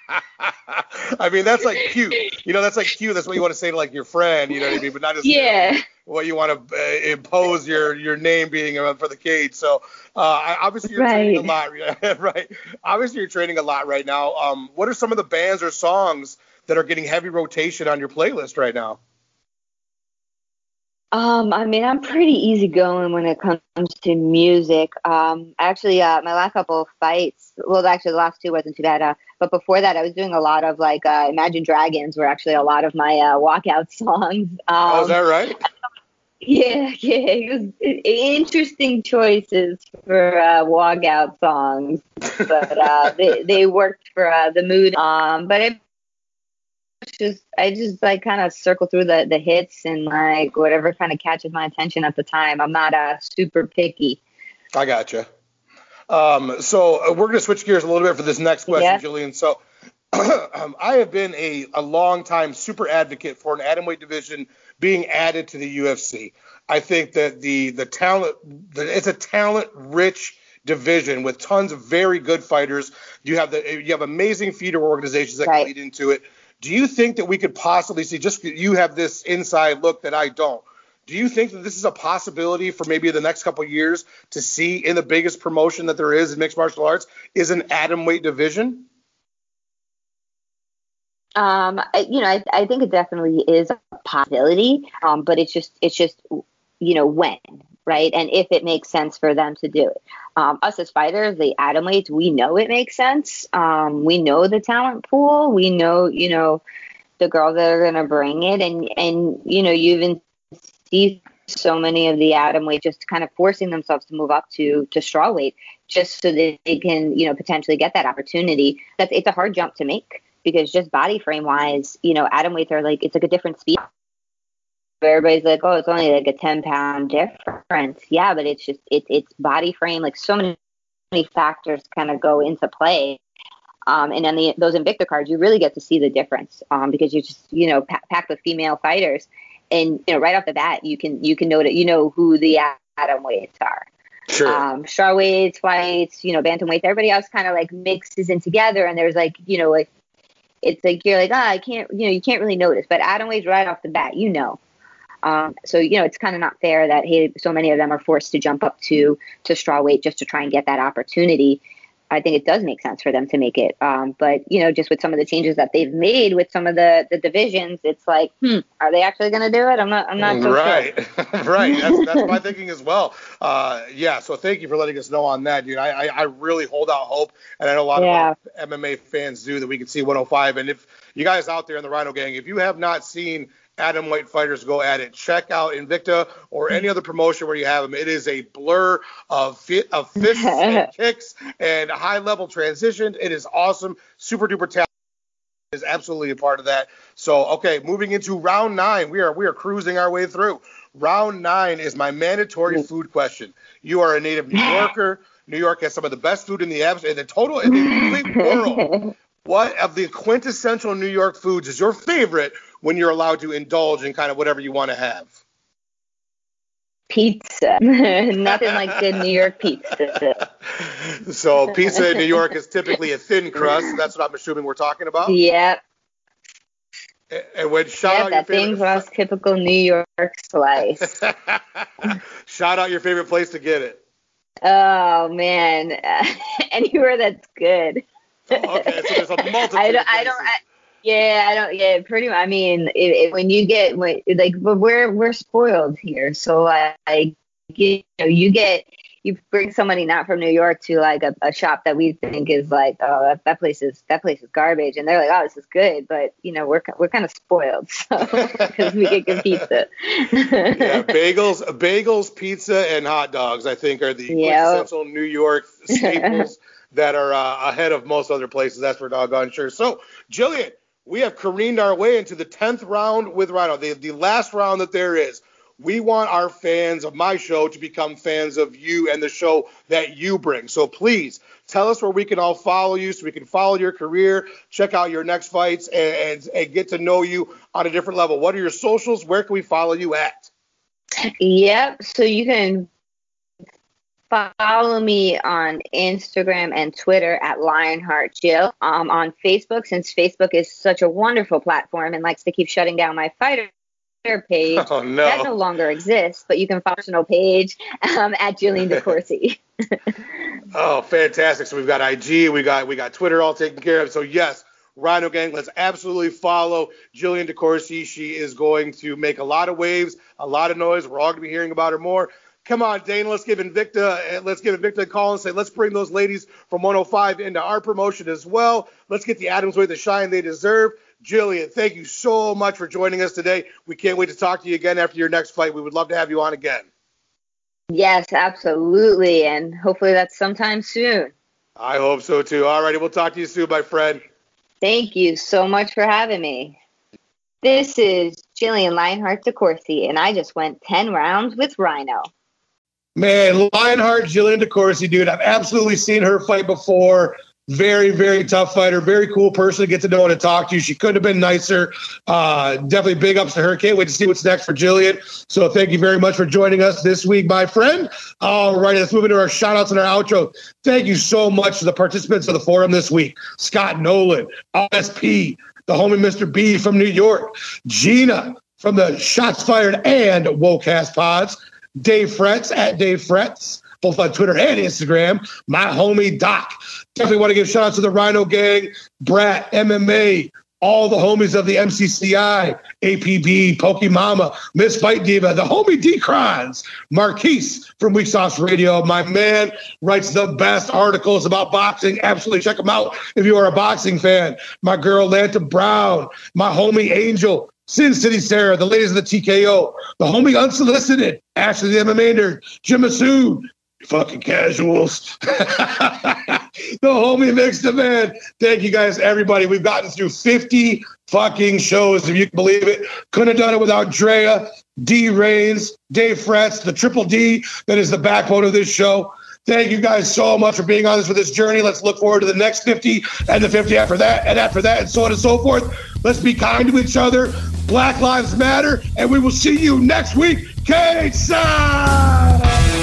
I mean, that's like cute. You know, that's like cute. That's what you want to say to like your friend. You know what I mean? But not just yeah. what you want to uh, impose your your name being around for the cage. So uh, obviously you're right. training a lot, right? Obviously you're training a lot right now. Um, what are some of the bands or songs that are getting heavy rotation on your playlist right now? Um, I mean, I'm pretty easygoing when it comes to music. Um, actually, uh, my last couple of fights, well, actually, the last two wasn't too bad. Uh, but before that, I was doing a lot of like uh, Imagine Dragons were actually a lot of my uh, walkout songs. Um, oh, is that right? Yeah, yeah, it was interesting choices for uh, walkout songs, but uh, they they worked for uh, the mood. Um, but it just I just like kind of circle through the the hits and like whatever kind of catches my attention at the time. I'm not uh, super picky. I gotcha. Um, so uh, we're gonna switch gears a little bit for this next question, yeah. Julian. So um, I have been a a long time super advocate for an atomweight division being added to the UFC. I think that the the talent the, it's a talent rich division with tons of very good fighters. You have the you have amazing feeder organizations that right. can lead into it. Do you think that we could possibly see just you have this inside look that I don't? Do you think that this is a possibility for maybe the next couple years to see in the biggest promotion that there is in mixed martial arts is an atom weight division? Um, you know, I, I think it definitely is a possibility, um, but it's just it's just you know when right? And if it makes sense for them to do it. Um, us as fighters, the atom weights, we know it makes sense. Um, we know the talent pool. We know, you know, the girls that are going to bring it. And, and, you know, you even see so many of the atom weight just kind of forcing themselves to move up to, to straw weight just so that they can, you know, potentially get that opportunity. That's, it's a hard jump to make because just body frame wise, you know, atom weights are like, it's like a different speed everybody's like, oh, it's only like a 10 pound difference. Yeah, but it's just, it, it's body frame. Like so many, many factors kind of go into play. Um, and then the, those Invicta cards, you really get to see the difference um, because you just, you know, pack, packed with female fighters. And, you know, right off the bat, you can, you can know that, you know, who the atom weights are. Sure. Um, straw weights, fights, you know, bantam weights, everybody else kind of like mixes in together. And there's like, you know, like, it's like you're like, ah, oh, I can't, you know, you can't really notice. But atom weights right off the bat, you know. Um, so you know, it's kind of not fair that hey, so many of them are forced to jump up to to straw weight just to try and get that opportunity. I think it does make sense for them to make it. Um, but you know, just with some of the changes that they've made with some of the the divisions, it's like, hmm, are they actually going to do it? I'm not. I'm not. So right, right. That's, that's my thinking as well. Uh, yeah. So thank you for letting us know on that, dude. I I, I really hold out hope, and I know a lot yeah. of MMA fans do that we can see 105. And if you guys out there in the Rhino Gang, if you have not seen Atomweight fighters go at it. Check out Invicta or any other promotion where you have them. It is a blur of, fi- of fists and kicks and high level transition. It is awesome. Super duper talent is absolutely a part of that. So okay, moving into round nine, we are we are cruising our way through. Round nine is my mandatory food question. You are a native New Yorker. New York has some of the best food in the abs- in the total in the complete world. What of the quintessential New York foods is your favorite when you're allowed to indulge in kind of whatever you want to have? Pizza. Nothing like good New York pizza. so pizza in New York is typically a thin crust. That's what I'm assuming we're talking about. Yep. And when shout yep, out your favorite That thin crust, typical New York slice. shout out your favorite place to get it. Oh man, anywhere that's good. Oh, okay, so there's a multitude. I don't. I don't I, yeah, I don't. Yeah, pretty. much. I mean, it, it, when you get when, like, but we're we're spoiled here, so I, I you know, you get you bring somebody not from New York to like a, a shop that we think is like, oh, that, that place is that place is garbage, and they're like, oh, this is good, but you know, we're we're kind of spoiled because we get good pizza. yeah, bagels, bagels, pizza, and hot dogs. I think are the yep. quintessential New York staples that are uh, ahead of most other places. That's for doggone sure. So, Jillian, we have careened our way into the tenth round with Rhino, the the last round that there is we want our fans of my show to become fans of you and the show that you bring. So please tell us where we can all follow you so we can follow your career, check out your next fights, and, and, and get to know you on a different level. What are your socials? Where can we follow you at? Yep. So you can follow me on Instagram and Twitter at Lionheart Jill. Um, on Facebook, since Facebook is such a wonderful platform and likes to keep shutting down my fighter page oh, no. that no longer exists, but you can follow personal page um, at Jillian DeCoursey. oh, fantastic! So we've got IG, we got we got Twitter all taken care of. So yes, Rhino Gang, let's absolutely follow Jillian DeCoursey. She is going to make a lot of waves, a lot of noise. We're all going to be hearing about her more. Come on, Dana, let's give Invicta, eh, let's give Invicta a call and say, let's bring those ladies from 105 into our promotion as well. Let's get the Adams way the shine they deserve. Jillian, thank you so much for joining us today. We can't wait to talk to you again after your next fight. We would love to have you on again. Yes, absolutely. And hopefully that's sometime soon. I hope so too. All righty, we'll talk to you soon, my friend. Thank you so much for having me. This is Jillian Lionheart DeCoursey, and I just went 10 rounds with Rhino. Man, Lionheart, Jillian DeCoursey, dude, I've absolutely seen her fight before. Very, very tough fighter. Very cool person to get to know and to talk to. She couldn't have been nicer. Uh, definitely big ups to her. Can't wait to see what's next for Jillian. So thank you very much for joining us this week, my friend. All right, let's move into our shout outs and our outro. Thank you so much to the participants of the forum this week. Scott Nolan, RSP, the homie Mr. B from New York, Gina from the Shots Fired and Wokecast Pods, Dave Fretz at Dave Fretz both on Twitter and Instagram. My homie Doc. Definitely want to give shout out to the Rhino Gang, Brat, MMA, all the homies of the MCCI, APB, Pokemama, Miss Fight Diva, the homie D Crons, Marquise from Weak Sauce Radio. My man writes the best articles about boxing. Absolutely check him out if you are a boxing fan. My girl Lanta Brown, my homie Angel, Sin City Sarah, the ladies of the TKO, the homie Unsolicited, Ashley the MMA Jim Masood, fucking casuals. the homie mixed man. Thank you guys, everybody. We've gotten through 50 fucking shows, if you can believe it. Couldn't have done it without Drea, D Reigns, Dave Fretz, the triple D that is the backbone of this show. Thank you guys so much for being on this for this journey. Let's look forward to the next 50 and the 50 after that and after that and so on and so forth. Let's be kind to each other. Black Lives Matter, and we will see you next week. Cage side.